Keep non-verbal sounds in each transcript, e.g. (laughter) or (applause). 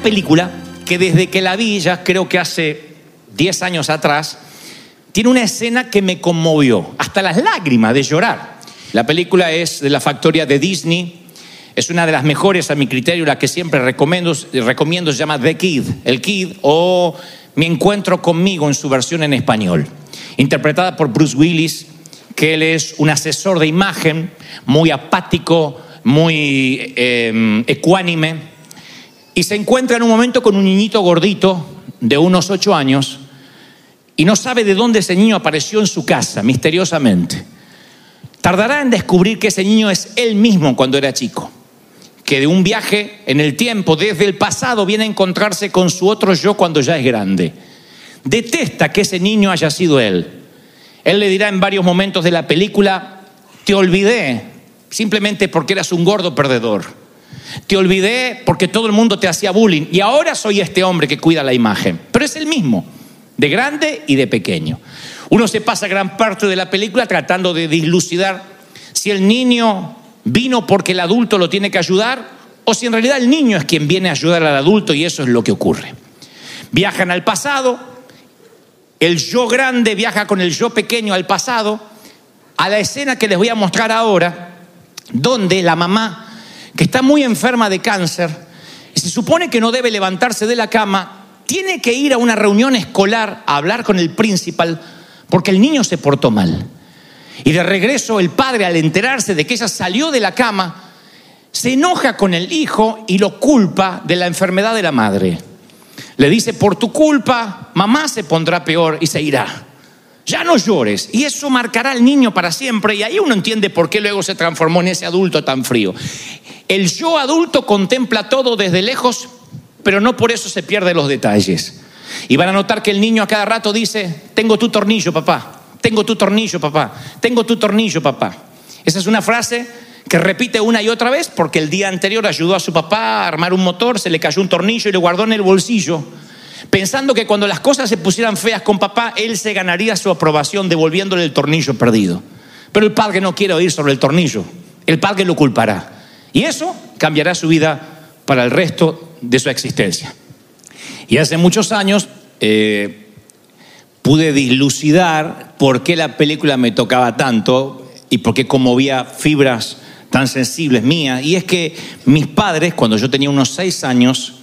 película que desde que la vi, ya creo que hace 10 años atrás, tiene una escena que me conmovió, hasta las lágrimas de llorar. La película es de la factoría de Disney, es una de las mejores a mi criterio, la que siempre recomiendo, recomiendo se llama The Kid, El Kid o Mi Encuentro conmigo en su versión en español, interpretada por Bruce Willis, que él es un asesor de imagen, muy apático, muy eh, ecuánime, y se encuentra en un momento con un niñito gordito de unos ocho años y no sabe de dónde ese niño apareció en su casa, misteriosamente. Tardará en descubrir que ese niño es él mismo cuando era chico, que de un viaje en el tiempo, desde el pasado, viene a encontrarse con su otro yo cuando ya es grande. Detesta que ese niño haya sido él. Él le dirá en varios momentos de la película, te olvidé simplemente porque eras un gordo perdedor. Te olvidé porque todo el mundo te hacía bullying y ahora soy este hombre que cuida la imagen. Pero es el mismo, de grande y de pequeño. Uno se pasa gran parte de la película tratando de dilucidar si el niño vino porque el adulto lo tiene que ayudar o si en realidad el niño es quien viene a ayudar al adulto y eso es lo que ocurre. Viajan al pasado, el yo grande viaja con el yo pequeño al pasado, a la escena que les voy a mostrar ahora, donde la mamá que está muy enferma de cáncer, y se supone que no debe levantarse de la cama, tiene que ir a una reunión escolar a hablar con el principal porque el niño se portó mal. Y de regreso el padre, al enterarse de que ella salió de la cama, se enoja con el hijo y lo culpa de la enfermedad de la madre. Le dice, por tu culpa, mamá se pondrá peor y se irá. Ya no llores. Y eso marcará al niño para siempre. Y ahí uno entiende por qué luego se transformó en ese adulto tan frío. El yo adulto contempla todo desde lejos, pero no por eso se pierde los detalles. Y van a notar que el niño a cada rato dice, tengo tu tornillo, papá. Tengo tu tornillo, papá. Tengo tu tornillo, papá. Esa es una frase que repite una y otra vez porque el día anterior ayudó a su papá a armar un motor, se le cayó un tornillo y lo guardó en el bolsillo, pensando que cuando las cosas se pusieran feas con papá, él se ganaría su aprobación devolviéndole el tornillo perdido. Pero el padre no quiere oír sobre el tornillo, el padre lo culpará. Y eso cambiará su vida para el resto de su existencia. Y hace muchos años eh, pude dilucidar por qué la película me tocaba tanto y por qué conmovía fibras tan sensibles mías. Y es que mis padres, cuando yo tenía unos seis años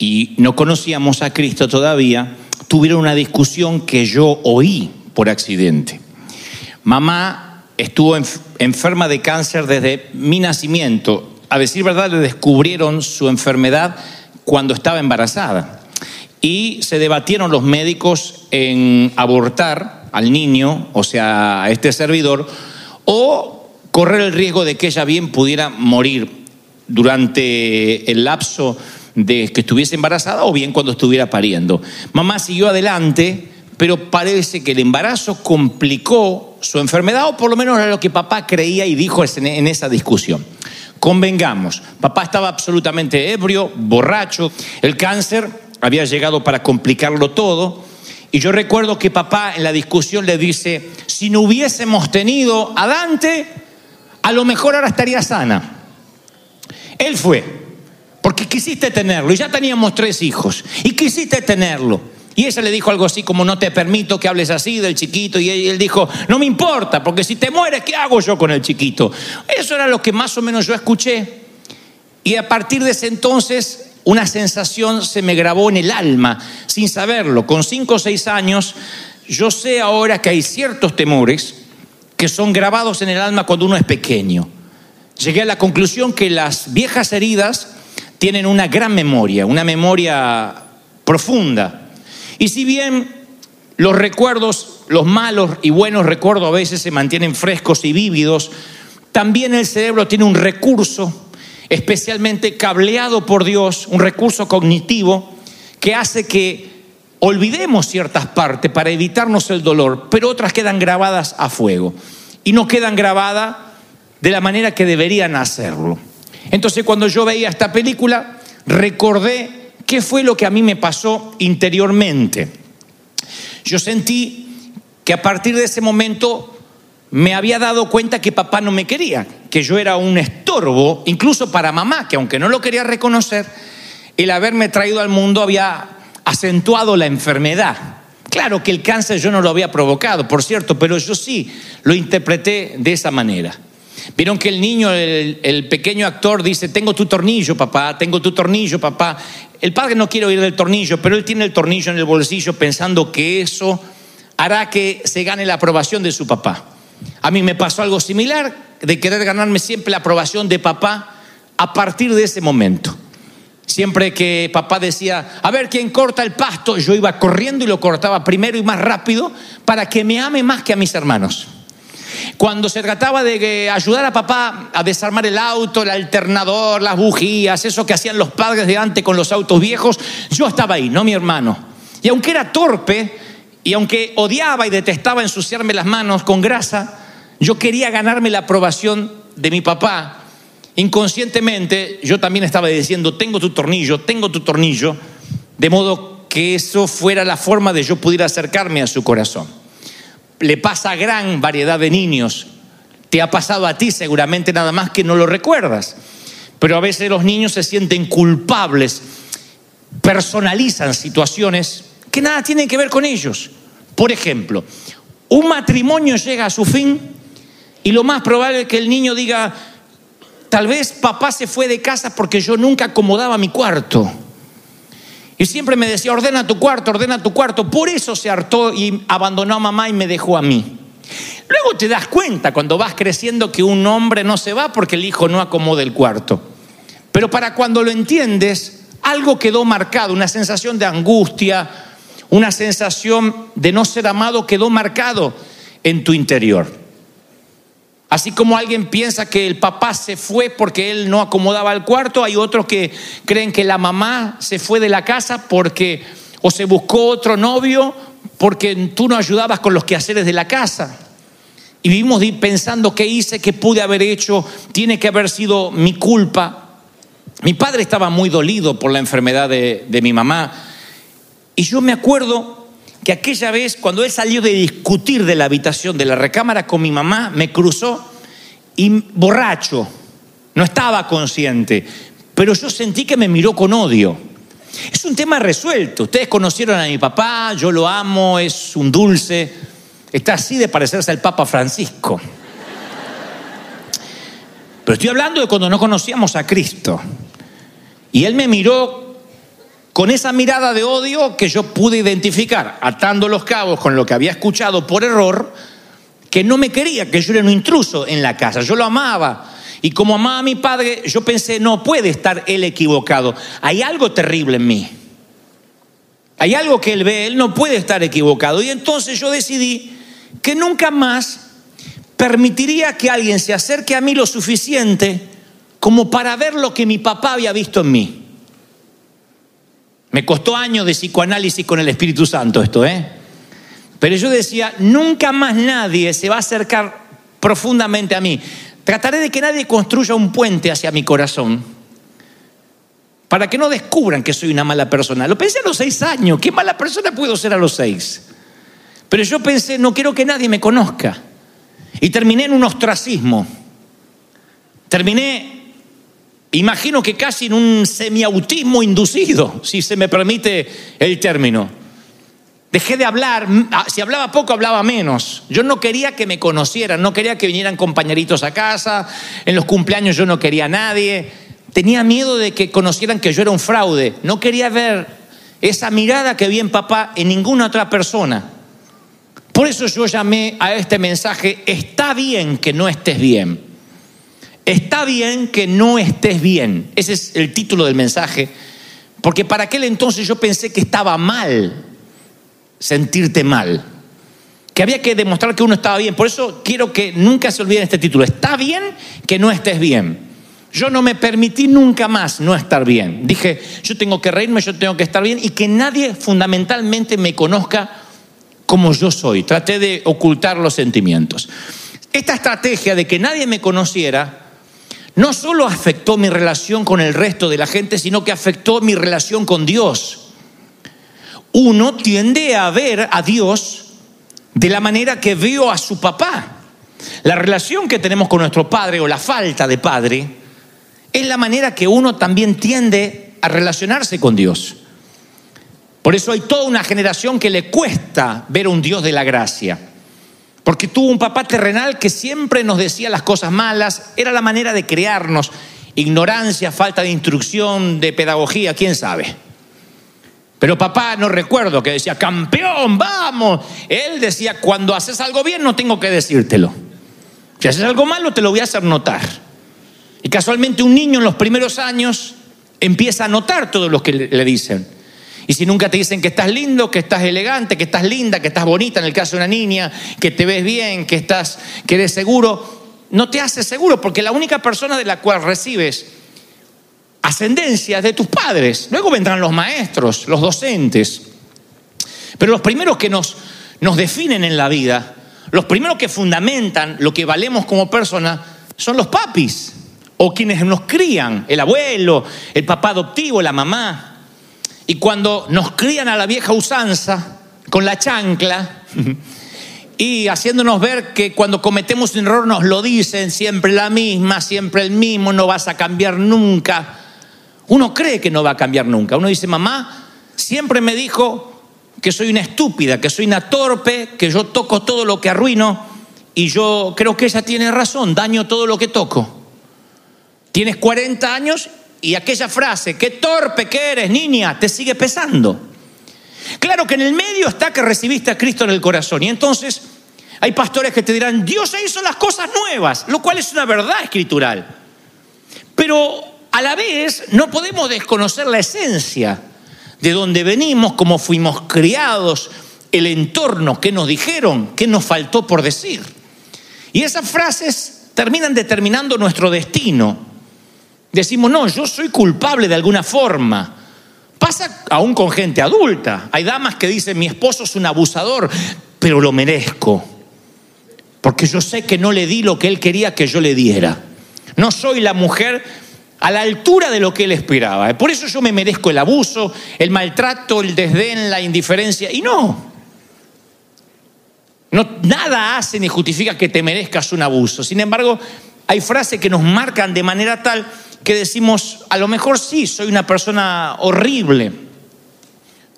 y no conocíamos a Cristo todavía, tuvieron una discusión que yo oí por accidente. Mamá estuvo enferma de cáncer desde mi nacimiento. A decir verdad, le descubrieron su enfermedad cuando estaba embarazada. Y se debatieron los médicos en abortar al niño, o sea, a este servidor, o correr el riesgo de que ella bien pudiera morir durante el lapso de que estuviese embarazada o bien cuando estuviera pariendo. Mamá siguió adelante, pero parece que el embarazo complicó su enfermedad, o por lo menos era lo que papá creía y dijo en esa discusión. Convengamos, papá estaba absolutamente ebrio, borracho, el cáncer había llegado para complicarlo todo, y yo recuerdo que papá en la discusión le dice, si no hubiésemos tenido a Dante, a lo mejor ahora estaría sana. Él fue, quisiste tenerlo, y ya teníamos tres hijos, y quisiste tenerlo. Y ella le dijo algo así como, no te permito que hables así del chiquito. Y él dijo, no me importa, porque si te mueres, ¿qué hago yo con el chiquito? Eso era lo que más o menos yo escuché. Y a partir de ese entonces, una sensación se me grabó en el alma, sin saberlo. Con cinco o seis años, yo sé ahora que hay ciertos temores que son grabados en el alma cuando uno es pequeño. Llegué a la conclusión que las viejas heridas tienen una gran memoria, una memoria profunda. Y si bien los recuerdos, los malos y buenos recuerdos a veces se mantienen frescos y vívidos, también el cerebro tiene un recurso especialmente cableado por Dios, un recurso cognitivo que hace que olvidemos ciertas partes para evitarnos el dolor, pero otras quedan grabadas a fuego y no quedan grabadas de la manera que deberían hacerlo. Entonces cuando yo veía esta película, recordé ¿Qué fue lo que a mí me pasó interiormente? Yo sentí que a partir de ese momento me había dado cuenta que papá no me quería, que yo era un estorbo, incluso para mamá, que aunque no lo quería reconocer, el haberme traído al mundo había acentuado la enfermedad. Claro que el cáncer yo no lo había provocado, por cierto, pero yo sí lo interpreté de esa manera. Vieron que el niño, el, pequeño actor dice, tengo tu tornillo, papá, tengo tu tornillo, papá. El padre no quiere oír del tornillo, pero él tiene el tornillo en el bolsillo pensando que eso hará que se gane la aprobación de su papá. A mí me pasó algo similar, de querer ganarme siempre la aprobación de papá a partir de ese momento. Siempre que papá decía, a ver quién corta el pasto, yo iba corriendo y lo cortaba primero y más rápido para que me ame más que a mis hermanos. Cuando se trataba de ayudar a papá a desarmar el auto, el alternador, las bujías, eso que hacían los padres de antes con los autos viejos, yo estaba ahí, no mi hermano. Y aunque era torpe, y aunque odiaba y detestaba ensuciarme las manos con grasa, yo quería ganarme la aprobación de mi papá. Inconscientemente yo también estaba diciendo, tengo tu tornillo, tengo tu tornillo, de modo que eso fuera la forma de yo pudiera acercarme a su corazón le pasa a gran variedad de niños. Te ha pasado a ti seguramente nada más que no lo recuerdas. Pero a veces los niños se sienten culpables, personalizan situaciones que nada tienen que ver con ellos. Por ejemplo, un matrimonio llega a su fin y lo más probable es que el niño diga, tal vez papá se fue de casa porque yo nunca acomodaba mi cuarto. Y siempre me decía, ordena tu cuarto, ordena tu cuarto. Por eso se hartó y abandonó a mamá y me dejó a mí. Luego te das cuenta cuando vas creciendo que un hombre no se va porque el hijo no acomoda el cuarto. Pero para cuando lo entiendes, algo quedó marcado, una sensación de angustia, una sensación de no ser amado quedó marcado en tu interior. Así como alguien piensa que el papá se fue porque él no acomodaba el cuarto, hay otros que creen que la mamá se fue de la casa porque o se buscó otro novio porque tú no ayudabas con los quehaceres de la casa. Y vivimos pensando qué hice, qué pude haber hecho, tiene que haber sido mi culpa. Mi padre estaba muy dolido por la enfermedad de, de mi mamá. Y yo me acuerdo que aquella vez cuando él salió de discutir de la habitación de la recámara con mi mamá, me cruzó y borracho, no estaba consciente, pero yo sentí que me miró con odio. Es un tema resuelto. Ustedes conocieron a mi papá, yo lo amo, es un dulce. Está así de parecerse al Papa Francisco. Pero estoy hablando de cuando no conocíamos a Cristo. Y él me miró con esa mirada de odio que yo pude identificar, atando los cabos con lo que había escuchado por error, que no me quería, que yo era un intruso en la casa, yo lo amaba. Y como amaba a mi padre, yo pensé, no puede estar él equivocado, hay algo terrible en mí. Hay algo que él ve, él no puede estar equivocado. Y entonces yo decidí que nunca más permitiría que alguien se acerque a mí lo suficiente como para ver lo que mi papá había visto en mí. Me costó años de psicoanálisis con el Espíritu Santo esto, ¿eh? Pero yo decía, nunca más nadie se va a acercar profundamente a mí. Trataré de que nadie construya un puente hacia mi corazón para que no descubran que soy una mala persona. Lo pensé a los seis años, ¿qué mala persona puedo ser a los seis? Pero yo pensé, no quiero que nadie me conozca. Y terminé en un ostracismo. Terminé Imagino que casi en un semiautismo inducido, si se me permite el término. Dejé de hablar, ah, si hablaba poco, hablaba menos. Yo no quería que me conocieran, no quería que vinieran compañeritos a casa, en los cumpleaños yo no quería a nadie. Tenía miedo de que conocieran que yo era un fraude. No quería ver esa mirada que vi en papá en ninguna otra persona. Por eso yo llamé a este mensaje, está bien que no estés bien. Está bien que no estés bien. Ese es el título del mensaje. Porque para aquel entonces yo pensé que estaba mal sentirte mal. Que había que demostrar que uno estaba bien. Por eso quiero que nunca se olviden este título. Está bien que no estés bien. Yo no me permití nunca más no estar bien. Dije, yo tengo que reírme, yo tengo que estar bien y que nadie fundamentalmente me conozca como yo soy. Traté de ocultar los sentimientos. Esta estrategia de que nadie me conociera no solo afectó mi relación con el resto de la gente, sino que afectó mi relación con Dios. Uno tiende a ver a Dios de la manera que veo a su papá. La relación que tenemos con nuestro padre o la falta de padre es la manera que uno también tiende a relacionarse con Dios. Por eso hay toda una generación que le cuesta ver a un Dios de la gracia. Porque tuvo un papá terrenal que siempre nos decía las cosas malas, era la manera de crearnos. Ignorancia, falta de instrucción, de pedagogía, quién sabe. Pero papá no recuerdo que decía, campeón, vamos. Él decía, cuando haces algo bien no tengo que decírtelo. Si haces algo malo te lo voy a hacer notar. Y casualmente un niño en los primeros años empieza a notar todo lo que le dicen. Y si nunca te dicen que estás lindo, que estás elegante, que estás linda, que estás bonita, en el caso de una niña, que te ves bien, que estás, que eres seguro, no te hace seguro, porque la única persona de la cual recibes ascendencia de tus padres. Luego vendrán los maestros, los docentes. Pero los primeros que nos, nos definen en la vida, los primeros que fundamentan lo que valemos como persona, son los papis o quienes nos crían, el abuelo, el papá adoptivo, la mamá. Y cuando nos crían a la vieja usanza, con la chancla, (laughs) y haciéndonos ver que cuando cometemos un error nos lo dicen, siempre la misma, siempre el mismo, no vas a cambiar nunca. Uno cree que no va a cambiar nunca. Uno dice, mamá, siempre me dijo que soy una estúpida, que soy una torpe, que yo toco todo lo que arruino, y yo creo que ella tiene razón, daño todo lo que toco. Tienes 40 años y aquella frase, qué torpe que eres, niña, te sigue pesando. Claro que en el medio está que recibiste a Cristo en el corazón. Y entonces hay pastores que te dirán, Dios hizo las cosas nuevas, lo cual es una verdad escritural. Pero a la vez no podemos desconocer la esencia de donde venimos, cómo fuimos criados, el entorno, qué nos dijeron, qué nos faltó por decir. Y esas frases terminan determinando nuestro destino. Decimos, no, yo soy culpable de alguna forma. Pasa aún con gente adulta. Hay damas que dicen, mi esposo es un abusador, pero lo merezco. Porque yo sé que no le di lo que él quería que yo le diera. No soy la mujer a la altura de lo que él esperaba. Por eso yo me merezco el abuso, el maltrato, el desdén, la indiferencia. Y no. No, nada hace ni justifica que te merezcas un abuso. Sin embargo, hay frases que nos marcan de manera tal que decimos, a lo mejor sí, soy una persona horrible.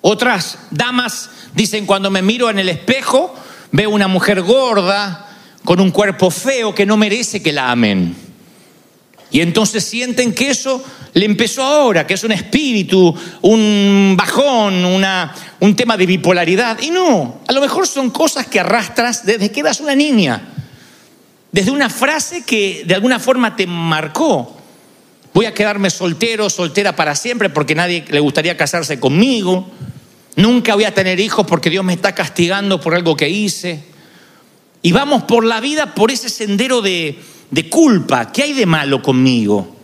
Otras damas dicen, cuando me miro en el espejo, veo una mujer gorda, con un cuerpo feo que no merece que la amen. Y entonces sienten que eso le empezó ahora, que es un espíritu, un bajón, una, un tema de bipolaridad. Y no, a lo mejor son cosas que arrastras desde que eras una niña, desde una frase que de alguna forma te marcó. Voy a quedarme soltero, soltera para siempre porque nadie le gustaría casarse conmigo. Nunca voy a tener hijos porque Dios me está castigando por algo que hice. Y vamos por la vida por ese sendero de, de culpa. ¿Qué hay de malo conmigo?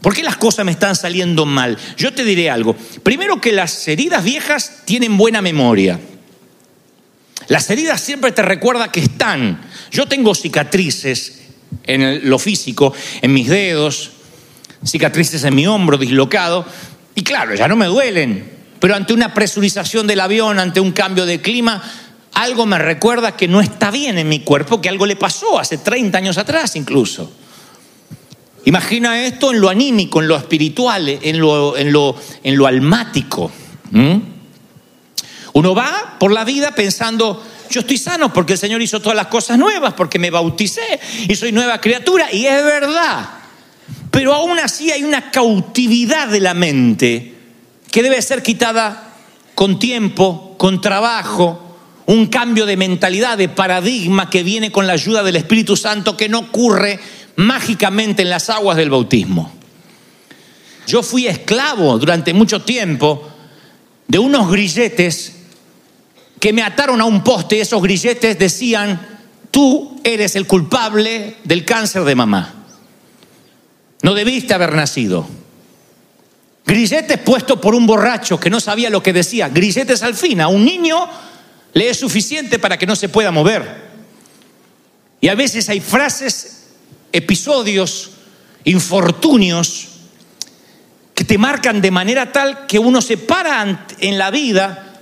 ¿Por qué las cosas me están saliendo mal? Yo te diré algo. Primero que las heridas viejas tienen buena memoria. Las heridas siempre te recuerdan que están. Yo tengo cicatrices en lo físico, en mis dedos, cicatrices en mi hombro dislocado, y claro, ya no me duelen, pero ante una presurización del avión, ante un cambio de clima, algo me recuerda que no está bien en mi cuerpo, que algo le pasó hace 30 años atrás incluso. Imagina esto en lo anímico, en lo espiritual, en lo, en lo, en lo almático. Uno va por la vida pensando, yo estoy sano porque el Señor hizo todas las cosas nuevas, porque me bauticé y soy nueva criatura. Y es verdad. Pero aún así hay una cautividad de la mente que debe ser quitada con tiempo, con trabajo, un cambio de mentalidad, de paradigma que viene con la ayuda del Espíritu Santo que no ocurre mágicamente en las aguas del bautismo. Yo fui esclavo durante mucho tiempo de unos grilletes que me ataron a un poste y esos grilletes decían, tú eres el culpable del cáncer de mamá. No debiste haber nacido. Grilletes puestos por un borracho que no sabía lo que decía. Grilletes al fin. A un niño le es suficiente para que no se pueda mover. Y a veces hay frases, episodios, infortunios que te marcan de manera tal que uno se para en la vida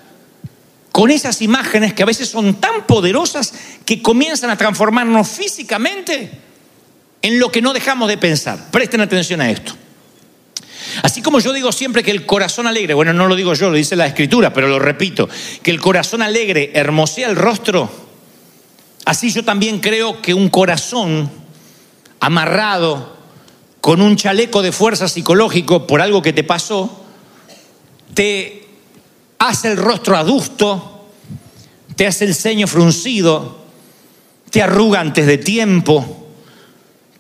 con esas imágenes que a veces son tan poderosas que comienzan a transformarnos físicamente en lo que no dejamos de pensar. Presten atención a esto. Así como yo digo siempre que el corazón alegre, bueno, no lo digo yo, lo dice la escritura, pero lo repito, que el corazón alegre hermosea el rostro, así yo también creo que un corazón amarrado con un chaleco de fuerza psicológico por algo que te pasó, te hace el rostro adusto, te hace el ceño fruncido, te arruga antes de tiempo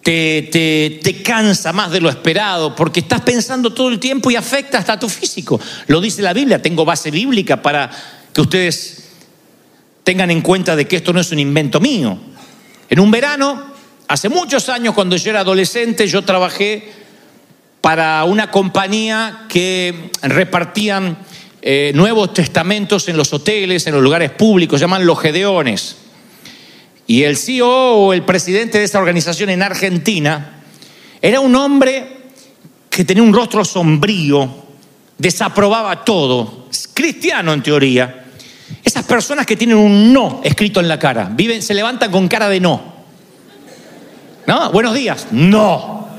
te, te, cansa más de lo esperado, porque estás pensando todo el tiempo y afecta hasta tu físico. Lo dice la Biblia, tengo base bíblica para que ustedes tengan en cuenta de que esto no es un invento mío. En un verano, hace muchos años, cuando yo era adolescente, yo trabajé para una compañía que repartían eh, nuevos testamentos en los hoteles, en los lugares públicos, llaman los gedeones. Y el CEO o el presidente de esta organización en Argentina era un hombre que tenía un rostro sombrío, desaprobaba todo, cristiano en teoría. Esas personas que tienen un no escrito en la cara, viven, se levantan con cara de no. ¿No? Buenos días. No.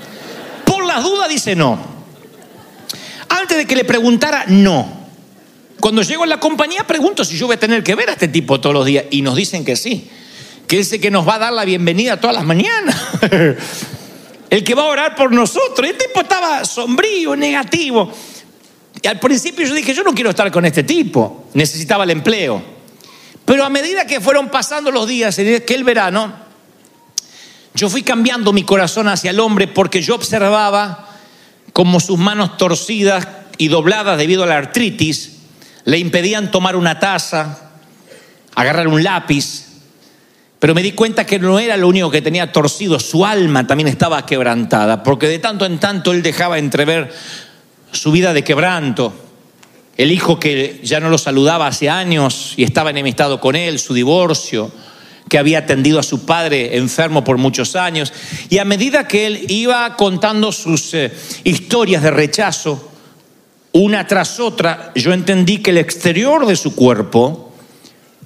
Por las dudas dice no. Antes de que le preguntara, no. Cuando llego a la compañía pregunto si yo voy a tener que ver a este tipo todos los días y nos dicen que sí que es el que nos va a dar la bienvenida todas las mañanas. (laughs) el que va a orar por nosotros. El tipo estaba sombrío, negativo. Y al principio yo dije, yo no quiero estar con este tipo. Necesitaba el empleo. Pero a medida que fueron pasando los días en aquel verano, yo fui cambiando mi corazón hacia el hombre porque yo observaba como sus manos torcidas y dobladas debido a la artritis le impedían tomar una taza, agarrar un lápiz, pero me di cuenta que no era lo único que tenía torcido, su alma también estaba quebrantada, porque de tanto en tanto él dejaba entrever su vida de quebranto. El hijo que ya no lo saludaba hace años y estaba enemistado con él, su divorcio, que había atendido a su padre enfermo por muchos años. Y a medida que él iba contando sus eh, historias de rechazo, una tras otra, yo entendí que el exterior de su cuerpo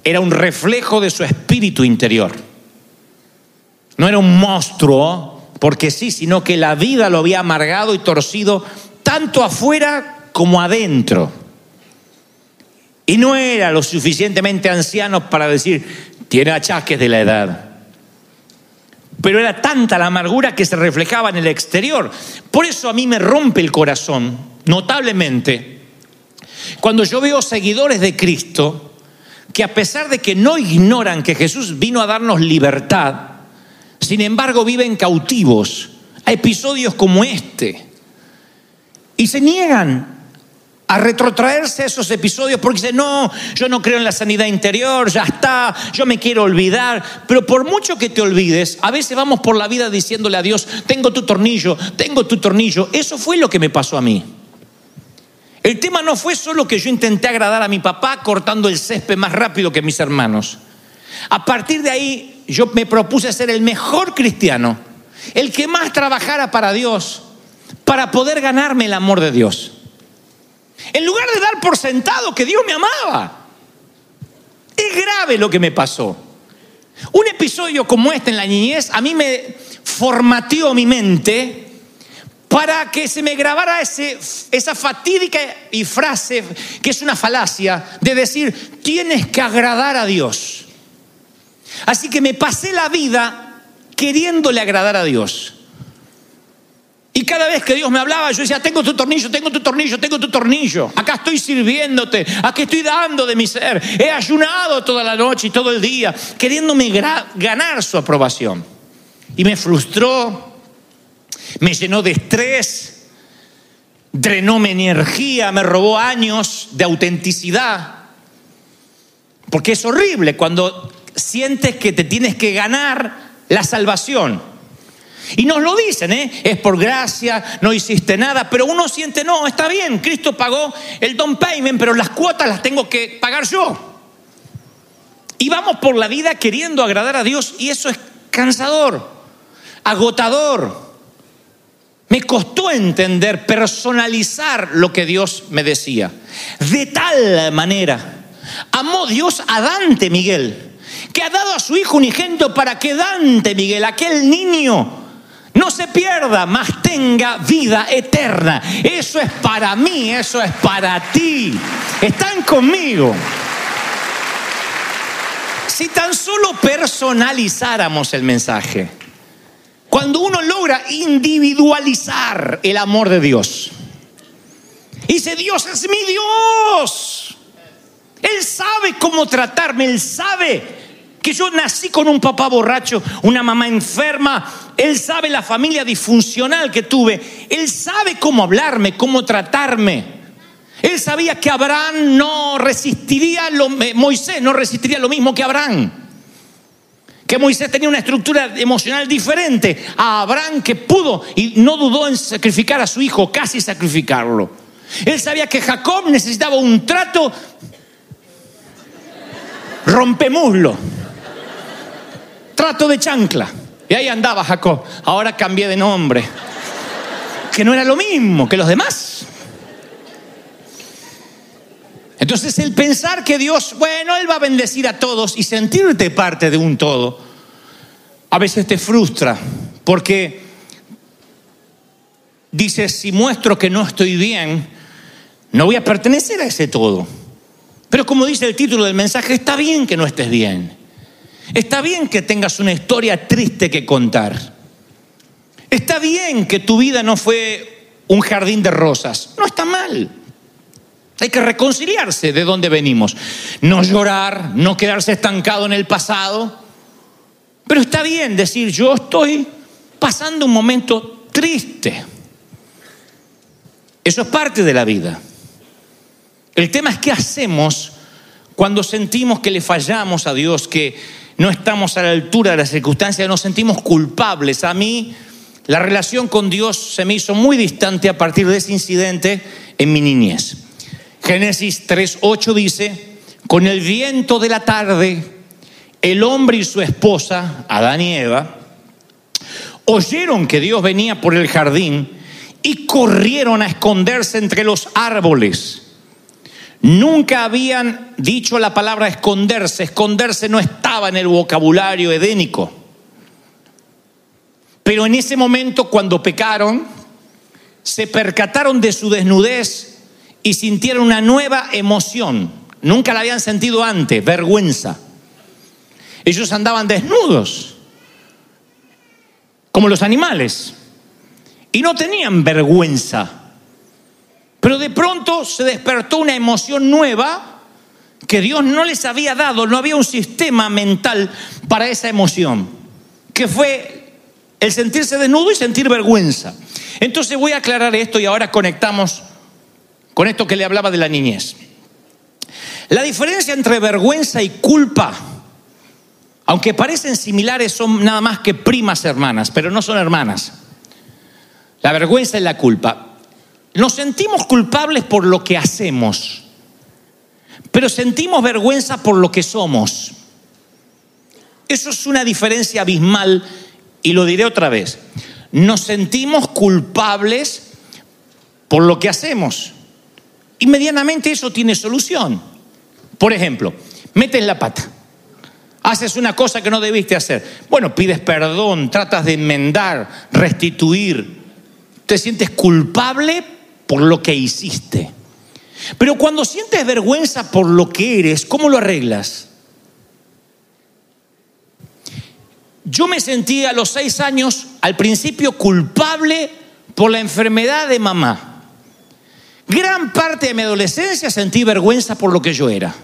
era un reflejo de su espíritu interior. No era un monstruo, porque sí, sino que la vida lo había amargado y torcido tanto afuera como adentro. Y no era lo suficientemente anciano para decir, tiene achaques de la edad. Pero era tanta la amargura que se reflejaba en el exterior. Por eso a mí me rompe el corazón, notablemente, cuando yo veo seguidores de Cristo que a pesar de que no ignoran que Jesús vino a darnos libertad, sin embargo viven cautivos a episodios como este. Y se niegan a retrotraerse a esos episodios porque dicen, no, yo no creo en la sanidad interior, ya está, yo me quiero olvidar. Pero por mucho que te olvides, a veces vamos por la vida diciéndole a Dios, tengo tu tornillo, tengo tu tornillo. Eso fue lo que me pasó a mí. El tema no fue solo que yo intenté agradar a mi papá cortando el césped más rápido que mis hermanos. A partir de ahí yo me propuse ser el mejor cristiano, el que más trabajara para Dios, para poder ganarme el amor de Dios. En lugar de dar por sentado que Dios me amaba. Es grave lo que me pasó. Un episodio como este en la niñez a mí me formateó mi mente para que se me grabara esa fatídica y frase que es una falacia de decir, tienes que agradar a Dios. Así que me pasé la vida queriéndole agradar a Dios. Y cada vez que Dios me hablaba, yo decía, tengo tu tornillo, tengo tu tornillo, tengo tu tornillo. Acá estoy sirviéndote, aquí estoy dando de mi ser. He ayunado toda la noche y todo el día, queriéndome ganar su aprobación. Y me frustró, me llenó de estrés, drenó mi energía, me robó años de autenticidad. Porque es horrible cuando sientes que te tienes que ganar la salvación. Y nos lo dicen, ¿eh? Es por gracia, no hiciste nada, pero uno siente, no, está bien, Cristo pagó el don payment, pero las cuotas las tengo que pagar yo. Y vamos por la vida queriendo agradar a Dios y eso es cansador, agotador. Me costó entender, personalizar lo que Dios me decía. De tal manera, amó Dios a Dante Miguel, que ha dado a su hijo unigénito para que Dante Miguel, aquel niño, no se pierda, mas tenga vida eterna. Eso es para mí, eso es para ti. Están conmigo. Si tan solo personalizáramos el mensaje, cuando uno logra individualizar el amor de Dios, dice, Dios es mi Dios. Él sabe cómo tratarme, Él sabe que yo nací con un papá borracho, una mamá enferma, Él sabe la familia disfuncional que tuve, Él sabe cómo hablarme, cómo tratarme. Él sabía que Abraham no resistiría, lo, eh, Moisés no resistiría lo mismo que Abraham. Que Moisés tenía una estructura emocional diferente a Abraham que pudo y no dudó en sacrificar a su hijo, casi sacrificarlo. Él sabía que Jacob necesitaba un trato rompemuslo trato de chancla. Y ahí andaba Jacob. Ahora cambié de nombre. Que no era lo mismo que los demás. Entonces el pensar que Dios, bueno, Él va a bendecir a todos y sentirte parte de un todo, a veces te frustra porque dices, si muestro que no estoy bien, no voy a pertenecer a ese todo. Pero como dice el título del mensaje, está bien que no estés bien. Está bien que tengas una historia triste que contar. Está bien que tu vida no fue un jardín de rosas. No está mal. Hay que reconciliarse de dónde venimos. No llorar, no quedarse estancado en el pasado. Pero está bien decir, yo estoy pasando un momento triste. Eso es parte de la vida. El tema es qué hacemos cuando sentimos que le fallamos a Dios, que no estamos a la altura de las circunstancias, nos sentimos culpables. A mí la relación con Dios se me hizo muy distante a partir de ese incidente en mi niñez. Génesis 3.8 dice, con el viento de la tarde, el hombre y su esposa, Adán y Eva, oyeron que Dios venía por el jardín y corrieron a esconderse entre los árboles. Nunca habían dicho la palabra esconderse. Esconderse no estaba en el vocabulario edénico. Pero en ese momento, cuando pecaron, se percataron de su desnudez y sintieron una nueva emoción. Nunca la habían sentido antes, vergüenza. Ellos andaban desnudos, como los animales, y no tenían vergüenza pero de pronto se despertó una emoción nueva que Dios no les había dado, no había un sistema mental para esa emoción, que fue el sentirse desnudo y sentir vergüenza. Entonces voy a aclarar esto y ahora conectamos con esto que le hablaba de la niñez. La diferencia entre vergüenza y culpa, aunque parecen similares, son nada más que primas hermanas, pero no son hermanas. La vergüenza y la culpa. Nos sentimos culpables por lo que hacemos, pero sentimos vergüenza por lo que somos. Eso es una diferencia abismal y lo diré otra vez. Nos sentimos culpables por lo que hacemos. Y eso tiene solución. Por ejemplo, metes la pata, haces una cosa que no debiste hacer. Bueno, pides perdón, tratas de enmendar, restituir, te sientes culpable por lo que hiciste. Pero cuando sientes vergüenza por lo que eres, ¿cómo lo arreglas? Yo me sentí a los seis años, al principio, culpable por la enfermedad de mamá. Gran parte de mi adolescencia sentí vergüenza por lo que yo era.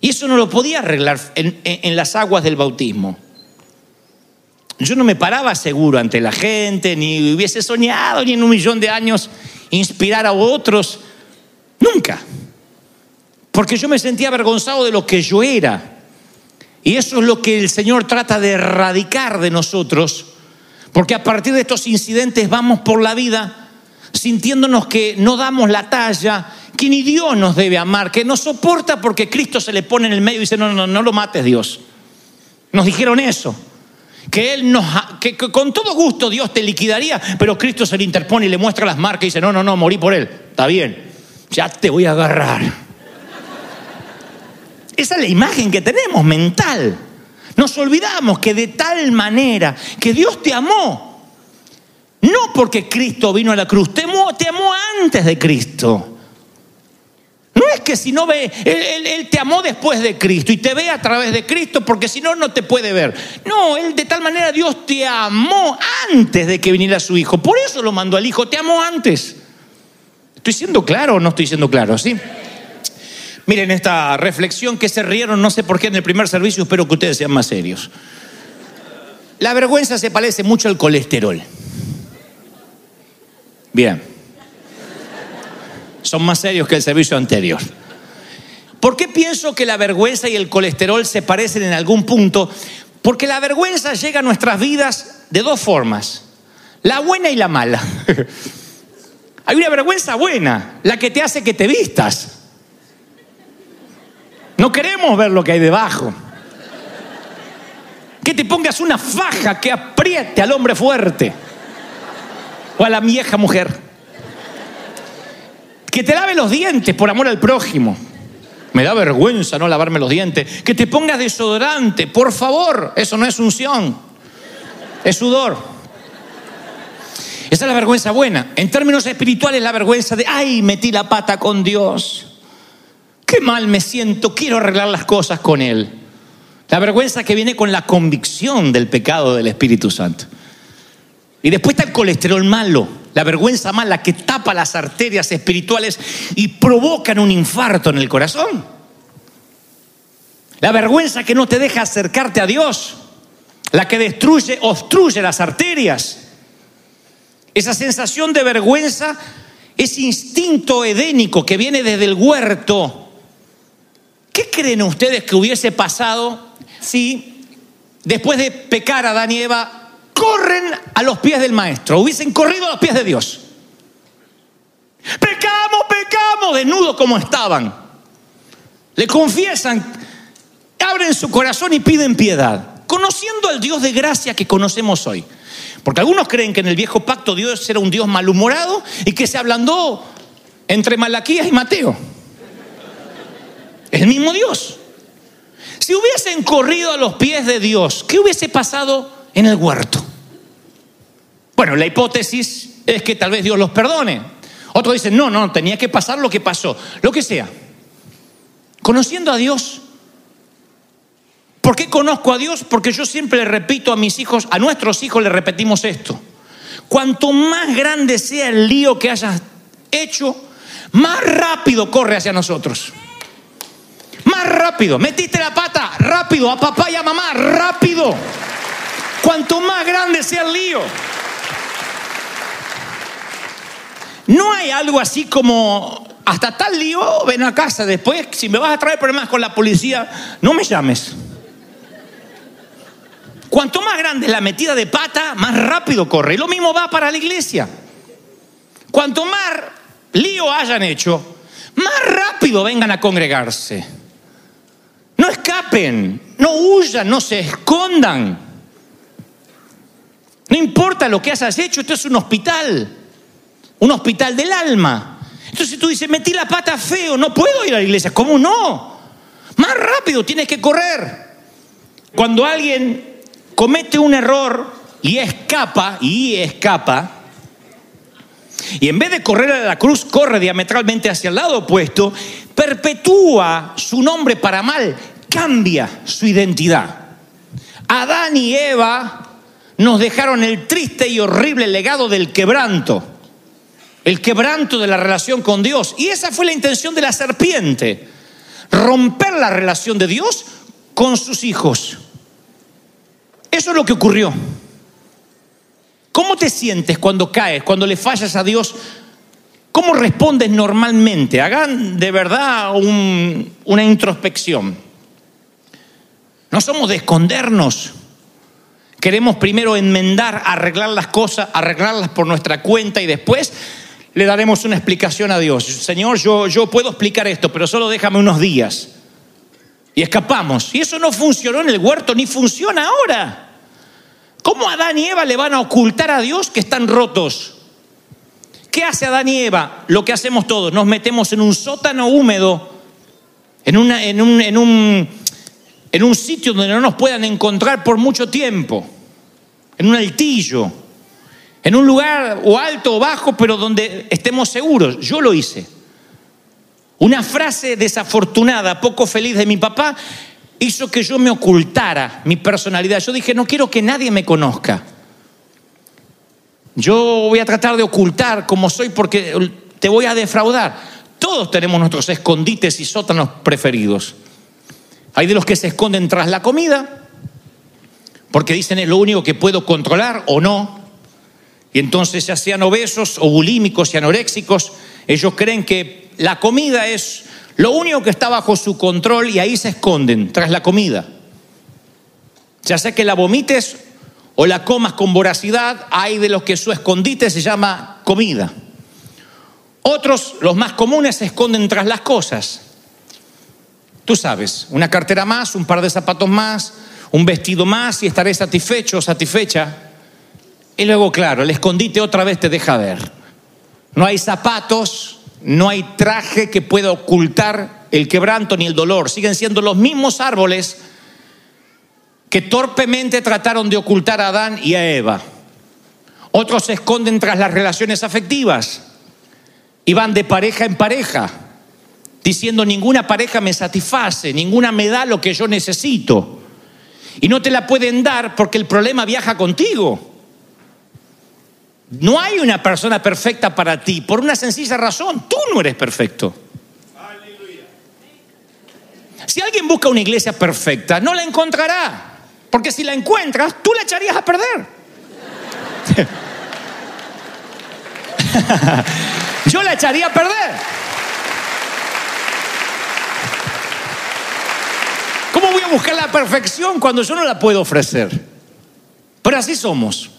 Y eso no lo podía arreglar en, las aguas del bautismo. Yo no me paraba seguro ante la gente, ni hubiese soñado, ni en un millón de años inspirar a otros. Nunca. Porque yo me sentía avergonzado de lo que yo era. Y eso es lo que el Señor trata de erradicar de nosotros. Porque a partir de estos incidentes vamos por la vida sintiéndonos que no damos la talla, que ni Dios nos debe amar, que nos soporta porque Cristo se le pone en el medio y dice, no, no, no lo mates Dios. Nos dijeron eso. Que él nos, que, que con todo gusto Dios te liquidaría, pero Cristo se le interpone y le muestra las marcas y dice, no, no, no, morí por él. Está bien, ya te voy a agarrar. Esa es la imagen que tenemos mental. Nos olvidamos que de tal manera que Dios te amó. No porque Cristo vino a la cruz, te amó, te amó antes de Cristo. No es que si no ve, él te amó después de Cristo y te ve a través de Cristo porque si no, no te puede ver. No, Él de tal manera Dios te amó antes de que viniera su Hijo. Por eso lo mandó al Hijo, te amó antes. ¿Estoy siendo claro o no estoy siendo claro? ¿Sí? Miren esta reflexión que se rieron, no sé por qué en el primer servicio, espero que ustedes sean más serios. La vergüenza se parece mucho al colesterol. Bien. Son más serios que el servicio anterior. ¿Por qué pienso que la vergüenza y el colesterol se parecen en algún punto? Porque la vergüenza llega a nuestras vidas de dos formas, la buena y la mala. (laughs) Hay una vergüenza buena, la que te hace que te vistas. No queremos ver lo que hay debajo. Que te pongas una faja que apriete al hombre fuerte o a la vieja mujer. Que te lave los dientes por amor al prójimo. Me da vergüenza no lavarme los dientes. Que te pongas desodorante, por favor. Eso no es unción, es sudor. Esa es la vergüenza buena. En términos espirituales, la vergüenza de, ay, metí la pata con Dios. Qué mal me siento, quiero arreglar las cosas con Él. La vergüenza que viene con la convicción del pecado del Espíritu Santo. Y después está el colesterol malo, la vergüenza mala que tapa las arterias espirituales y provocan un infarto en el corazón. La vergüenza que no te deja acercarte a Dios, la que destruye, obstruye las arterias. Esa sensación de vergüenza, ese instinto edénico que viene desde el huerto. ¿Qué creen ustedes que hubiese pasado si después de pecar Adán y Eva corren a los pies del maestro, hubiesen corrido a los pies de Dios. Pecamos, pecamos, desnudos como estaban. Le confiesan, abren su corazón y piden piedad, conociendo al Dios de gracia que conocemos hoy. Porque algunos creen que en el viejo pacto Dios era un Dios malhumorado y que se ablandó entre Malaquías y Mateo. El mismo Dios. Si hubiesen corrido a los pies de Dios, ¿qué hubiese pasado en el huerto? Bueno, la hipótesis es que tal vez Dios los perdone. Otros dicen, no, no, tenía que pasar lo que pasó, lo que sea. Conociendo a Dios. ¿Por qué conozco a Dios? Porque yo siempre le repito a mis hijos, a nuestros hijos le repetimos esto. Cuanto más grande sea el lío que hayas hecho, más rápido corre hacia nosotros. Más rápido. Metiste la pata, rápido. A papá y a mamá, rápido. Cuanto más grande sea el lío. No hay algo así como hasta tal lío, ven a casa. Después, si me vas a traer problemas con la policía, no me llames. Cuanto más grande es la metida de pata, más rápido corre. Y lo mismo va para la iglesia. Cuanto más lío hayan hecho, más rápido vengan a congregarse. No escapen, no huyan, no se escondan. No importa lo que hayas hecho, esto es un hospital, un hospital del alma. Entonces tú dices, metí la pata feo, no puedo ir a la iglesia. ¿Cómo no? Más rápido tienes que correr. Cuando alguien comete un error y escapa, y escapa, y en vez de correr a la cruz, corre diametralmente hacia el lado opuesto, perpetúa su nombre para mal, cambia su identidad. Adán y Eva nos dejaron el triste y horrible legado del quebranto, el quebranto de la relación con Dios. Y esa fue la intención de la serpiente, romper la relación de Dios con sus hijos. Eso es lo que ocurrió. ¿Cómo te sientes cuando caes, cuando le fallas a Dios? ¿Cómo respondes normalmente? Hagan de verdad un- una introspección. No somos de escondernos. Queremos primero enmendar, arreglar las cosas, arreglarlas por nuestra cuenta y después le daremos una explicación a Dios. Señor, yo, yo puedo explicar esto, pero solo déjame unos días. Y escapamos. Y eso no funcionó en el huerto, ni funciona ahora. ¿Cómo Adán y Eva le van a ocultar a Dios que están rotos? ¿Qué hace Adán y Eva? Lo que hacemos todos, nos metemos en un sótano húmedo, en, una- en un, en un- en un sitio donde no nos puedan encontrar por mucho tiempo, en un altillo, en un lugar o alto o bajo, pero donde estemos seguros. Yo lo hice. Una frase desafortunada, poco feliz de mi papá, hizo que yo me ocultara mi personalidad. Yo dije, no quiero que nadie me conozca. Yo voy a tratar de ocultar como soy porque te voy a defraudar. Todos tenemos nuestros escondites y sótanos preferidos. Hay de los que se esconden tras la comida, porque dicen es lo único que puedo controlar o no. Y entonces ya sean obesos o bulímicos y anoréxicos, ellos creen que la comida es lo único que está bajo su control y ahí se esconden tras la comida. Ya sea que la vomites o la comas con voracidad, hay de los que su escondite se llama comida. Otros, los más comunes, se esconden tras las cosas. Tú sabes, una cartera más, un par de zapatos más, un vestido más y estaré satisfecho o satisfecha. Y luego, claro, el escondite otra vez te deja ver. No hay zapatos, no hay traje que pueda ocultar el quebranto ni el dolor. Siguen siendo los mismos árboles que torpemente trataron de ocultar a Adán y a Eva. Otros se esconden tras las relaciones afectivas y van de pareja en pareja, diciendo ninguna pareja me satisface, ninguna me da lo que yo necesito. Y no te la pueden dar porque el problema viaja contigo. No hay una persona perfecta para ti, por una sencilla razón, tú no eres perfecto. Si alguien busca una iglesia perfecta, no la encontrará, porque si la encuentras, tú la echarías a perder. (laughs) Yo la echaría a perder. ¿Cómo voy a buscar la perfección cuando yo no la puedo ofrecer? Pero así somos.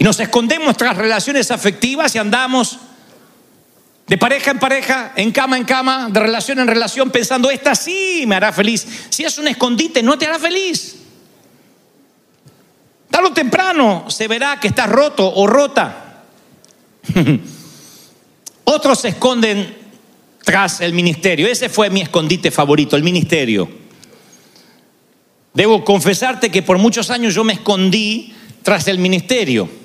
Y nos escondemos tras relaciones afectivas y andamos de pareja en pareja, en cama en cama, de relación en relación, pensando, esta sí me hará feliz. Si es un escondite, no te hará feliz. Tarde o temprano se verá que estás roto o rota. (laughs) Otros se esconden tras el ministerio. Ese fue mi escondite favorito, el ministerio. Debo confesarte que por muchos años yo me escondí tras el ministerio.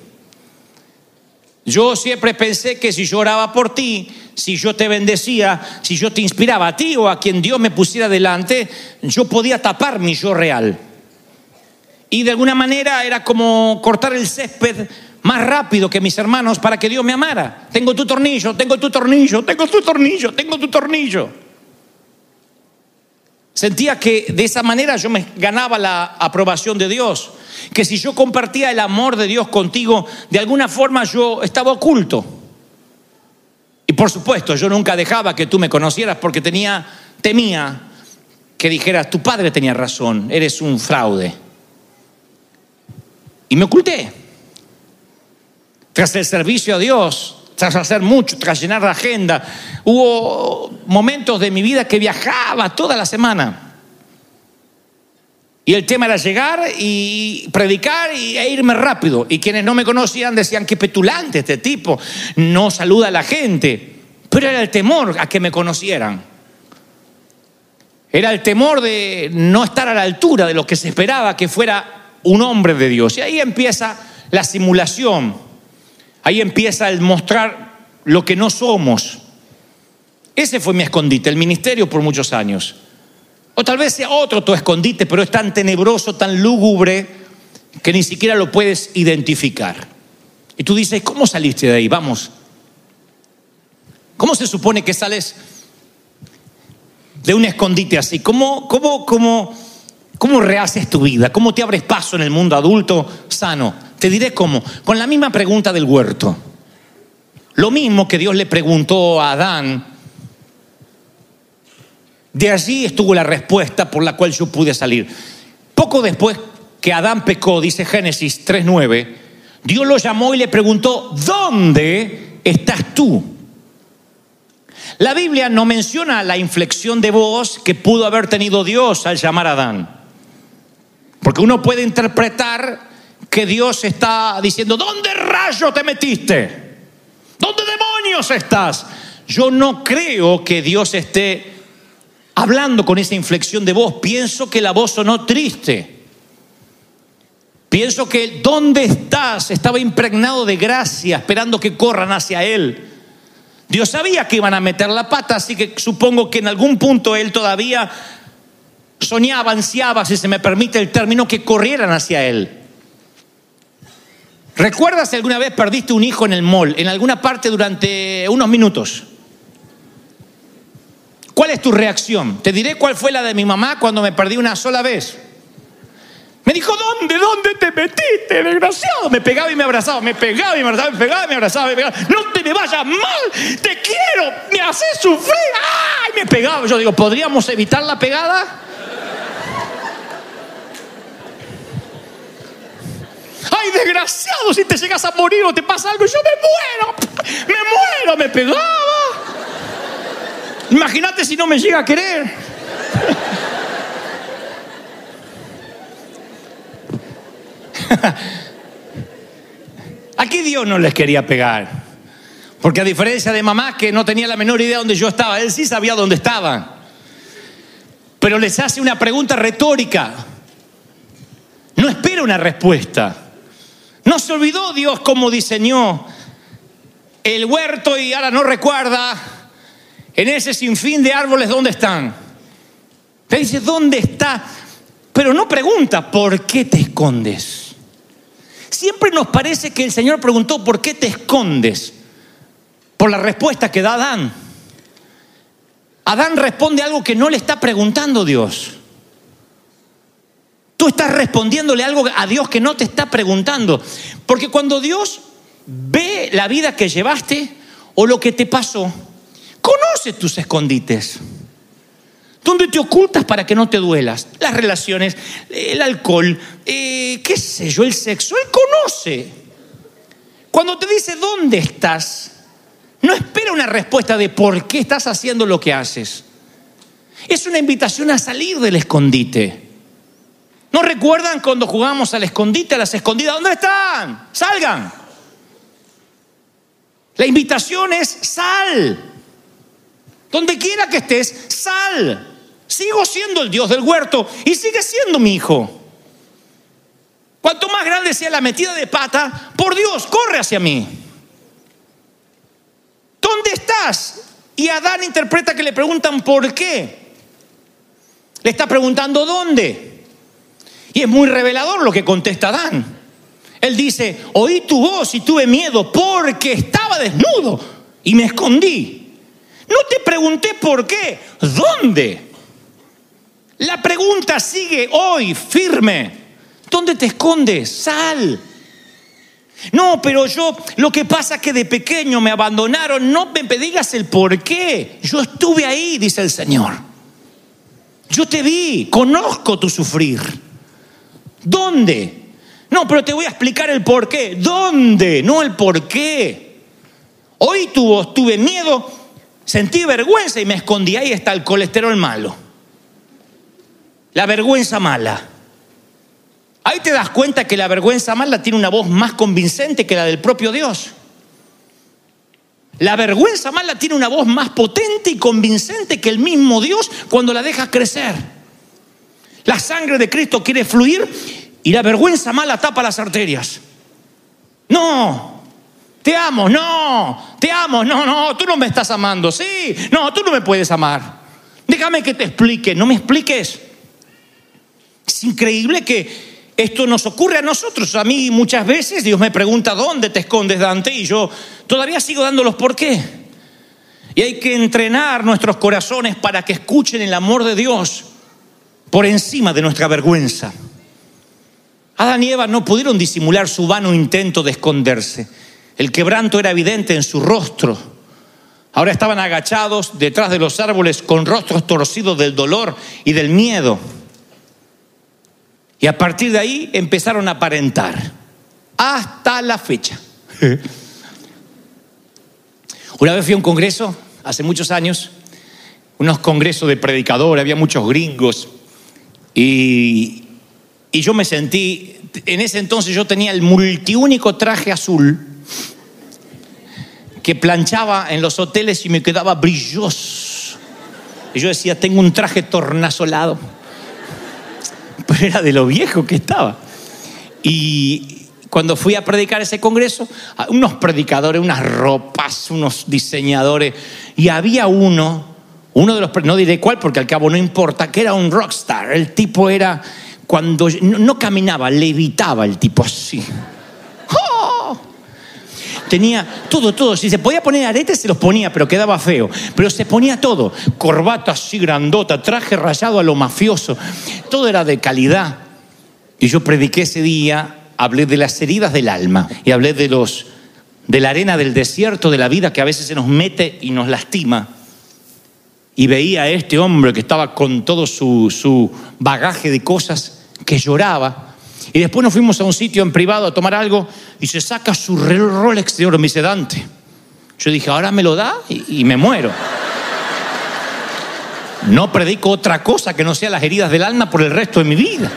Yo siempre pensé que si yo oraba por ti, si yo te bendecía, si yo te inspiraba a ti o a quien Dios me pusiera delante, yo podía tapar mi yo real. Y de alguna manera era como cortar el césped más rápido que mis hermanos para que Dios me amara. Tengo tu tornillo, tengo tu tornillo, tengo tu tornillo, tengo tu tornillo. Sentía que de esa manera yo me ganaba la aprobación de Dios, que si yo compartía el amor de Dios contigo, de alguna forma yo estaba oculto. Y por supuesto, yo nunca dejaba que tú me conocieras porque tenía temía que dijeras, tu padre tenía razón, eres un fraude. Y me oculté. Tras el servicio a Dios, tras hacer mucho, tras llenar la agenda, hubo momentos de mi vida que viajaba toda la semana. Y el tema era llegar y predicar y, e irme rápido. Y quienes no me conocían decían, qué petulante este tipo, no saluda a la gente. Pero era el temor a que me conocieran. Era el temor de no estar a la altura de lo que se esperaba que fuera un hombre de Dios. Y ahí empieza la simulación. Ahí empieza el mostrar lo que no somos. Ese fue mi escondite, el ministerio por muchos años. O tal vez sea otro tu escondite, pero es tan tenebroso, tan lúgubre, que ni siquiera lo puedes identificar. Y tú dices, ¿cómo saliste de ahí? Vamos. ¿Cómo se supone que sales de un escondite así? ¿Cómo, cómo, cómo, cómo rehaces tu vida? ¿Cómo te abres paso en el mundo adulto sano? Te diré cómo. Con la misma pregunta del huerto. Lo mismo que Dios le preguntó a Adán. De allí estuvo la respuesta por la cual yo pude salir. Poco después que Adán pecó, dice Génesis 3.9, Dios lo llamó y le preguntó, ¿dónde estás tú? La Biblia no menciona la inflexión de voz que pudo haber tenido Dios al llamar a Adán. Porque uno puede interpretar que Dios está diciendo, ¿dónde rayo te metiste? ¿Dónde demonios estás? Yo no creo que Dios esté hablando con esa inflexión de voz. Pienso que la voz sonó triste. Pienso que ¿dónde estás? Estaba impregnado de gracia, esperando que corran hacia Él. Dios sabía que iban a meter la pata, así que supongo que en algún punto Él todavía soñaba, ansiaba, si se me permite el término, que corrieran hacia Él. ¿Recuerdas si alguna vez perdiste un hijo en el mall, en alguna parte durante unos minutos? ¿Cuál es tu reacción? Te diré cuál fue la de mi mamá cuando me perdí una sola vez. Me dijo, ¿dónde? ¿Dónde te metiste, desgraciado? Me pegaba y me abrazaba, me pegaba y me abrazaba, me pegaba y me abrazaba, me pegaba. No te me vayas mal, te quiero, me haces sufrir. ¡Ay! Me pegaba. Yo digo, ¿podríamos evitar la pegada? ¡Ay, desgraciado! Si te llegas a morir o te pasa algo, yo me muero, me muero, me pegaba. Imagínate si no me llega a querer. (laughs) Aquí Dios no les quería pegar. Porque a diferencia de mamá que no tenía la menor idea dónde yo estaba, él sí sabía dónde estaba. Pero les hace una pregunta retórica. No espera una respuesta. No se olvidó Dios cómo diseñó el huerto y ahora no recuerda en ese sinfín de árboles dónde están. Te dice, ¿dónde está? Pero no pregunta, ¿por qué te escondes? Siempre nos parece que el Señor preguntó, ¿por qué te escondes? Por la respuesta que da Adán. Adán responde algo que no le está preguntando Dios. Tú estás respondiéndole algo a Dios que no te está preguntando. Porque cuando Dios ve la vida que llevaste o lo que te pasó, conoce tus escondites. ¿Dónde te ocultas para que no te duelas? Las relaciones, el alcohol, eh, qué sé yo, el sexo. Él conoce. Cuando te dice dónde estás, no espera una respuesta de por qué estás haciendo lo que haces. Es una invitación a salir del escondite. ¿No recuerdan cuando jugábamos al escondite, a las escondidas? ¿Dónde están? Salgan. La invitación es sal. Donde quiera que estés, sal. Sigo siendo el Dios del huerto y sigue siendo mi hijo. Cuanto más grande sea la metida de pata, por Dios, corre hacia mí. ¿Dónde estás? Y Adán interpreta que le preguntan por qué. Le está preguntando dónde. Y es muy revelador lo que contesta Adán. Él dice, oí tu voz y tuve miedo porque estaba desnudo y me escondí. No te pregunté por qué, ¿dónde? La pregunta sigue hoy firme. ¿Dónde te escondes? Sal. No, pero yo, lo que pasa es que de pequeño me abandonaron. No me digas el por qué. Yo estuve ahí, dice el Señor. Yo te vi, conozco tu sufrir. ¿Dónde? No, pero te voy a explicar el por qué. ¿Dónde? No el por qué. Hoy tu voz, tuve miedo, sentí vergüenza y me escondí. Ahí está el colesterol malo. La vergüenza mala. Ahí te das cuenta que la vergüenza mala tiene una voz más convincente que la del propio Dios. La vergüenza mala tiene una voz más potente y convincente que el mismo Dios cuando la dejas crecer. La sangre de Cristo quiere fluir y la vergüenza mala tapa las arterias. No, te amo, no, te amo. No, no, tú no me estás amando. Sí, no, tú no me puedes amar. Déjame que te explique. No me expliques. Es increíble que esto nos ocurre a nosotros. A mí muchas veces Dios me pregunta, ¿dónde te escondes, Dante? Y yo todavía sigo dándolos por qué. Y hay que entrenar nuestros corazones para que escuchen el amor de Dios por encima de nuestra vergüenza. Adán y Eva no pudieron disimular su vano intento de esconderse. El quebranto era evidente en su rostro. Ahora estaban agachados detrás de los árboles con rostros torcidos del dolor y del miedo. Y a partir de ahí empezaron a aparentar. Hasta la fecha. (laughs) Una vez fui a un congreso, hace muchos años, unos congresos de predicadores, había muchos gringos. Y, y yo me sentí, en ese entonces yo tenía el multiúnico traje azul que planchaba en los hoteles y me quedaba brilloso. Y yo decía, tengo un traje tornasolado. Pero era de lo viejo que estaba. Y cuando fui a predicar ese congreso, unos predicadores, unas ropas, unos diseñadores, y había uno, uno de los, no diré cuál porque al cabo no importa, que era un rockstar. El tipo era, cuando no, no caminaba, levitaba el tipo así. Tenía todo, todo. Si se podía poner aretes, se los ponía, pero quedaba feo. Pero se ponía todo. Corbata así grandota, traje rayado a lo mafioso. Todo era de calidad. Y yo prediqué ese día, hablé de las heridas del alma y hablé de los de la arena del desierto de la vida que a veces se nos mete y nos lastima. Y veía a este hombre que estaba con todo su, su bagaje de cosas, que lloraba. Y después nos fuimos a un sitio en privado a tomar algo y se saca su Rolex de oro, me dice Dante. Yo dije, ahora me lo da y, me muero. No predico otra cosa que no sea las heridas del alma por el resto de mi vida.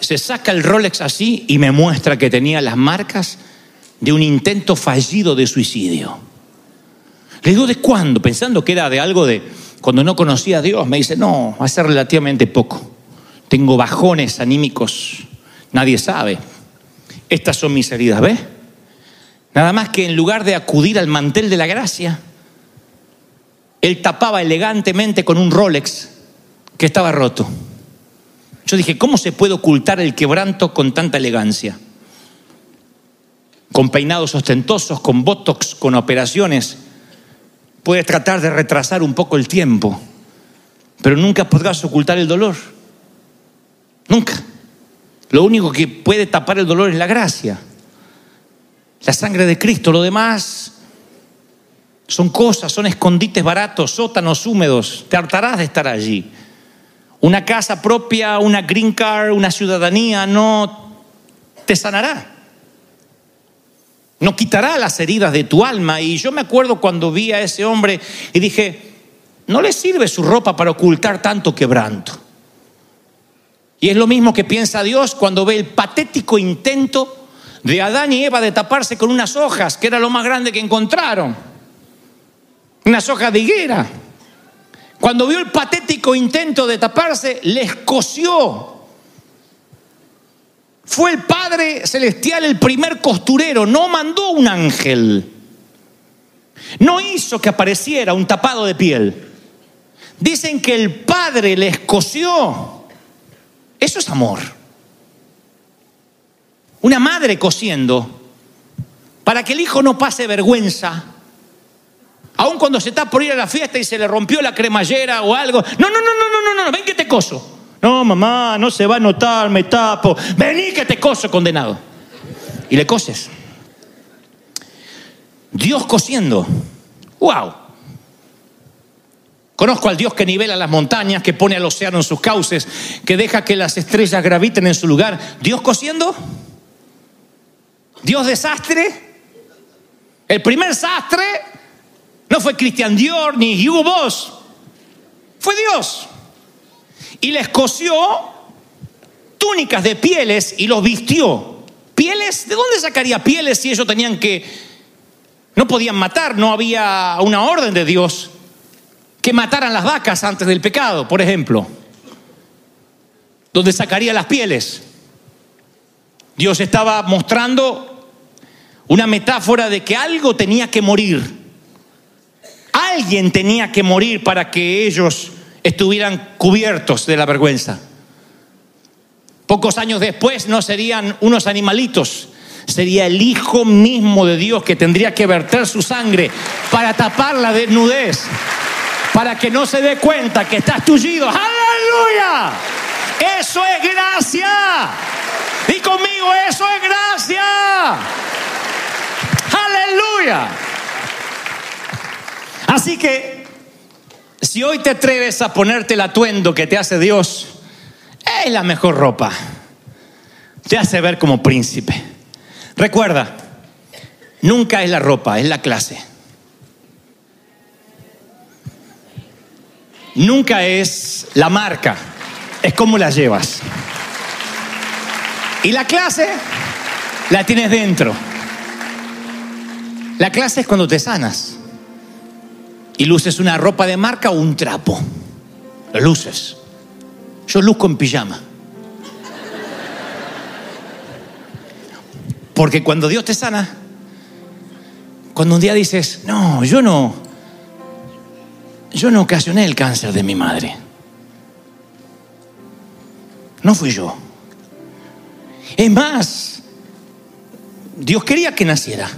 Se saca el Rolex así y me muestra que tenía las marcas de un intento fallido de suicidio. Le digo, ¿de cuándo? Pensando que era de algo de cuando no conocía a Dios. Me dice, no, hace relativamente poco. Tengo bajones anímicos. Nadie sabe. Estas son mis heridas, ¿ves? Nada más que en lugar de acudir al mantel de la gracia, él tapaba elegantemente con un Rolex que estaba roto. Yo dije, ¿cómo se puede ocultar el quebranto con tanta elegancia? Con peinados ostentosos, con botox, con operaciones. Puedes tratar de retrasar un poco el tiempo, pero nunca podrás ocultar el dolor. Nunca. Lo único que puede tapar el dolor es la gracia. La sangre de Cristo. Lo demás son cosas, son escondites baratos, sótanos húmedos. Te hartarás de estar allí. Una casa propia, una green card, una ciudadanía no te sanará. No quitará las heridas de tu alma. Y yo me acuerdo cuando vi a ese hombre y dije, no le sirve su ropa para ocultar tanto quebranto. Y es lo mismo que piensa Dios cuando ve el patético intento de Adán y Eva de taparse con unas hojas, que era lo más grande que encontraron. Unas hojas de higuera. Cuando vio el patético intento de taparse, les cosió. Fue el Padre Celestial el primer costurero, no mandó un ángel. No hizo que apareciera un tapado de piel. Dicen que el Padre les cosió. Eso es amor. Una madre cosiendo para que el hijo no pase vergüenza Aun cuando se está por ir a la fiesta y se le rompió la cremallera o algo. No, no, no, no, no, no, no, ven que te coso. No, mamá, no se va a notar, me tapo. Vení que te coso, condenado. Y le coses. Dios cosiendo. ¡Wow! Conozco al Dios que nivela las montañas, que pone al océano en sus cauces, que deja que las estrellas graviten en su lugar. ¿Dios cosiendo? ¿Dios desastre? El primer sastre no fue Christian Dior ni Hugo Boss. Fue Dios. Y les cosió túnicas de pieles y los vistió. ¿Pieles? ¿De dónde sacaría pieles si ellos tenían que... No podían matar, no había una orden de Dios que mataran las vacas antes del pecado, por ejemplo. ¿Dónde sacaría las pieles? Dios estaba mostrando una metáfora de que algo tenía que morir. Alguien tenía que morir para que ellos estuvieran cubiertos de la vergüenza. Pocos años después no serían unos animalitos, sería el Hijo mismo de Dios que tendría que verter su sangre para tapar la desnudez, para que no se dé cuenta que estás tullido. ¡Aleluya! Eso es gracia. Y conmigo, eso es gracia. Aleluya. Así que, si hoy te atreves a ponerte el atuendo que te hace Dios, es la mejor ropa. Te hace ver como príncipe. Recuerda, nunca es la ropa, es la clase. Nunca es la marca, es cómo la llevas. Y la clase la tienes dentro. La clase es cuando te sanas y luces una ropa de marca o un trapo. Lo luces. Yo luzco en pijama. Porque cuando Dios te sana, cuando un día dices, no, yo no, yo no ocasioné el cáncer de mi madre. No fui yo. Es más, Dios quería que naciera.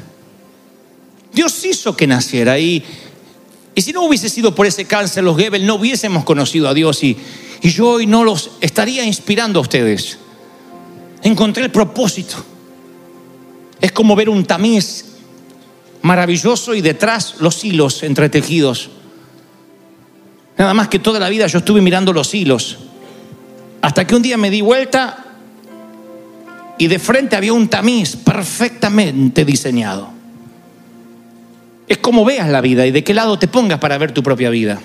Dios hizo que naciera. Y, y si no hubiese sido por ese cáncer, los Gebel no hubiésemos conocido a Dios. Y, y yo hoy no los estaría inspirando a ustedes. Encontré el propósito. Es como ver un tamiz maravilloso y detrás los hilos entretejidos. Nada más que toda la vida yo estuve mirando los hilos. Hasta que un día me di vuelta y de frente había un tamiz perfectamente diseñado. Es como veas la vida y de qué lado te pongas para ver tu propia vida.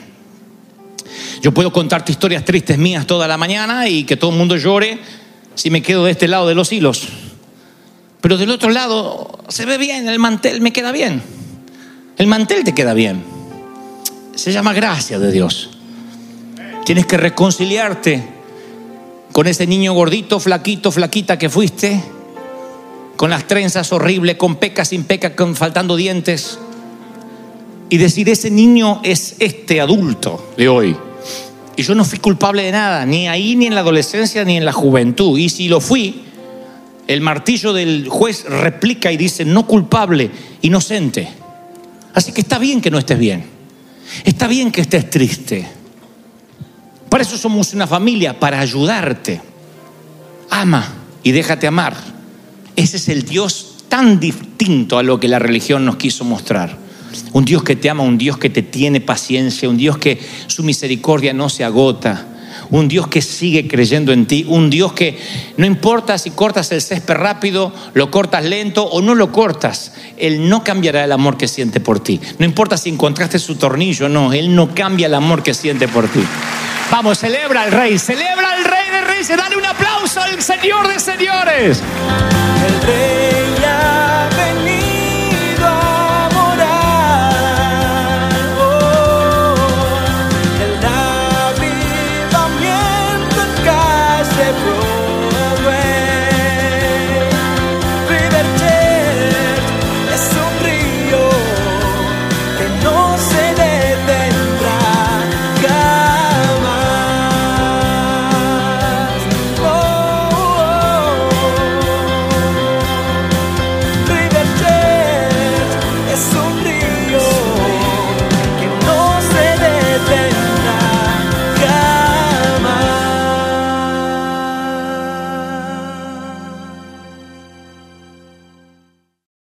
Yo puedo contarte historias tristes mías toda la mañana y que todo el mundo llore si me quedo de este lado de los hilos. Pero del otro lado se ve bien, el mantel me queda bien. El mantel te queda bien. Se llama gracia de Dios. Tienes que reconciliarte con ese niño gordito, flaquito, flaquita que fuiste, con las trenzas horribles, con pecas, sin pecas, con faltando dientes, y decir, ese niño es este adulto de hoy. Y yo no fui culpable de nada, ni ahí, ni en la adolescencia, ni en la juventud. Y si lo fui, el martillo del juez replica y dice, no culpable, inocente. Así que está bien que no estés bien. Está bien que estés triste. Para eso somos una familia, para ayudarte. Ama y déjate amar. Ese es el Dios tan distinto a lo que la religión nos quiso mostrar. Un Dios que te ama, un Dios que te tiene paciencia, un Dios que su misericordia no se agota, un Dios que sigue creyendo en ti, un Dios que no importa si cortas el césped rápido, lo cortas lento o no lo cortas, Él no cambiará el amor que siente por ti. No importa si encontraste su tornillo, no, Él no cambia el amor que siente por ti. Vamos, celebra al Rey, celebra al Rey de Reyes, dale un aplauso al Señor de Señores. El rey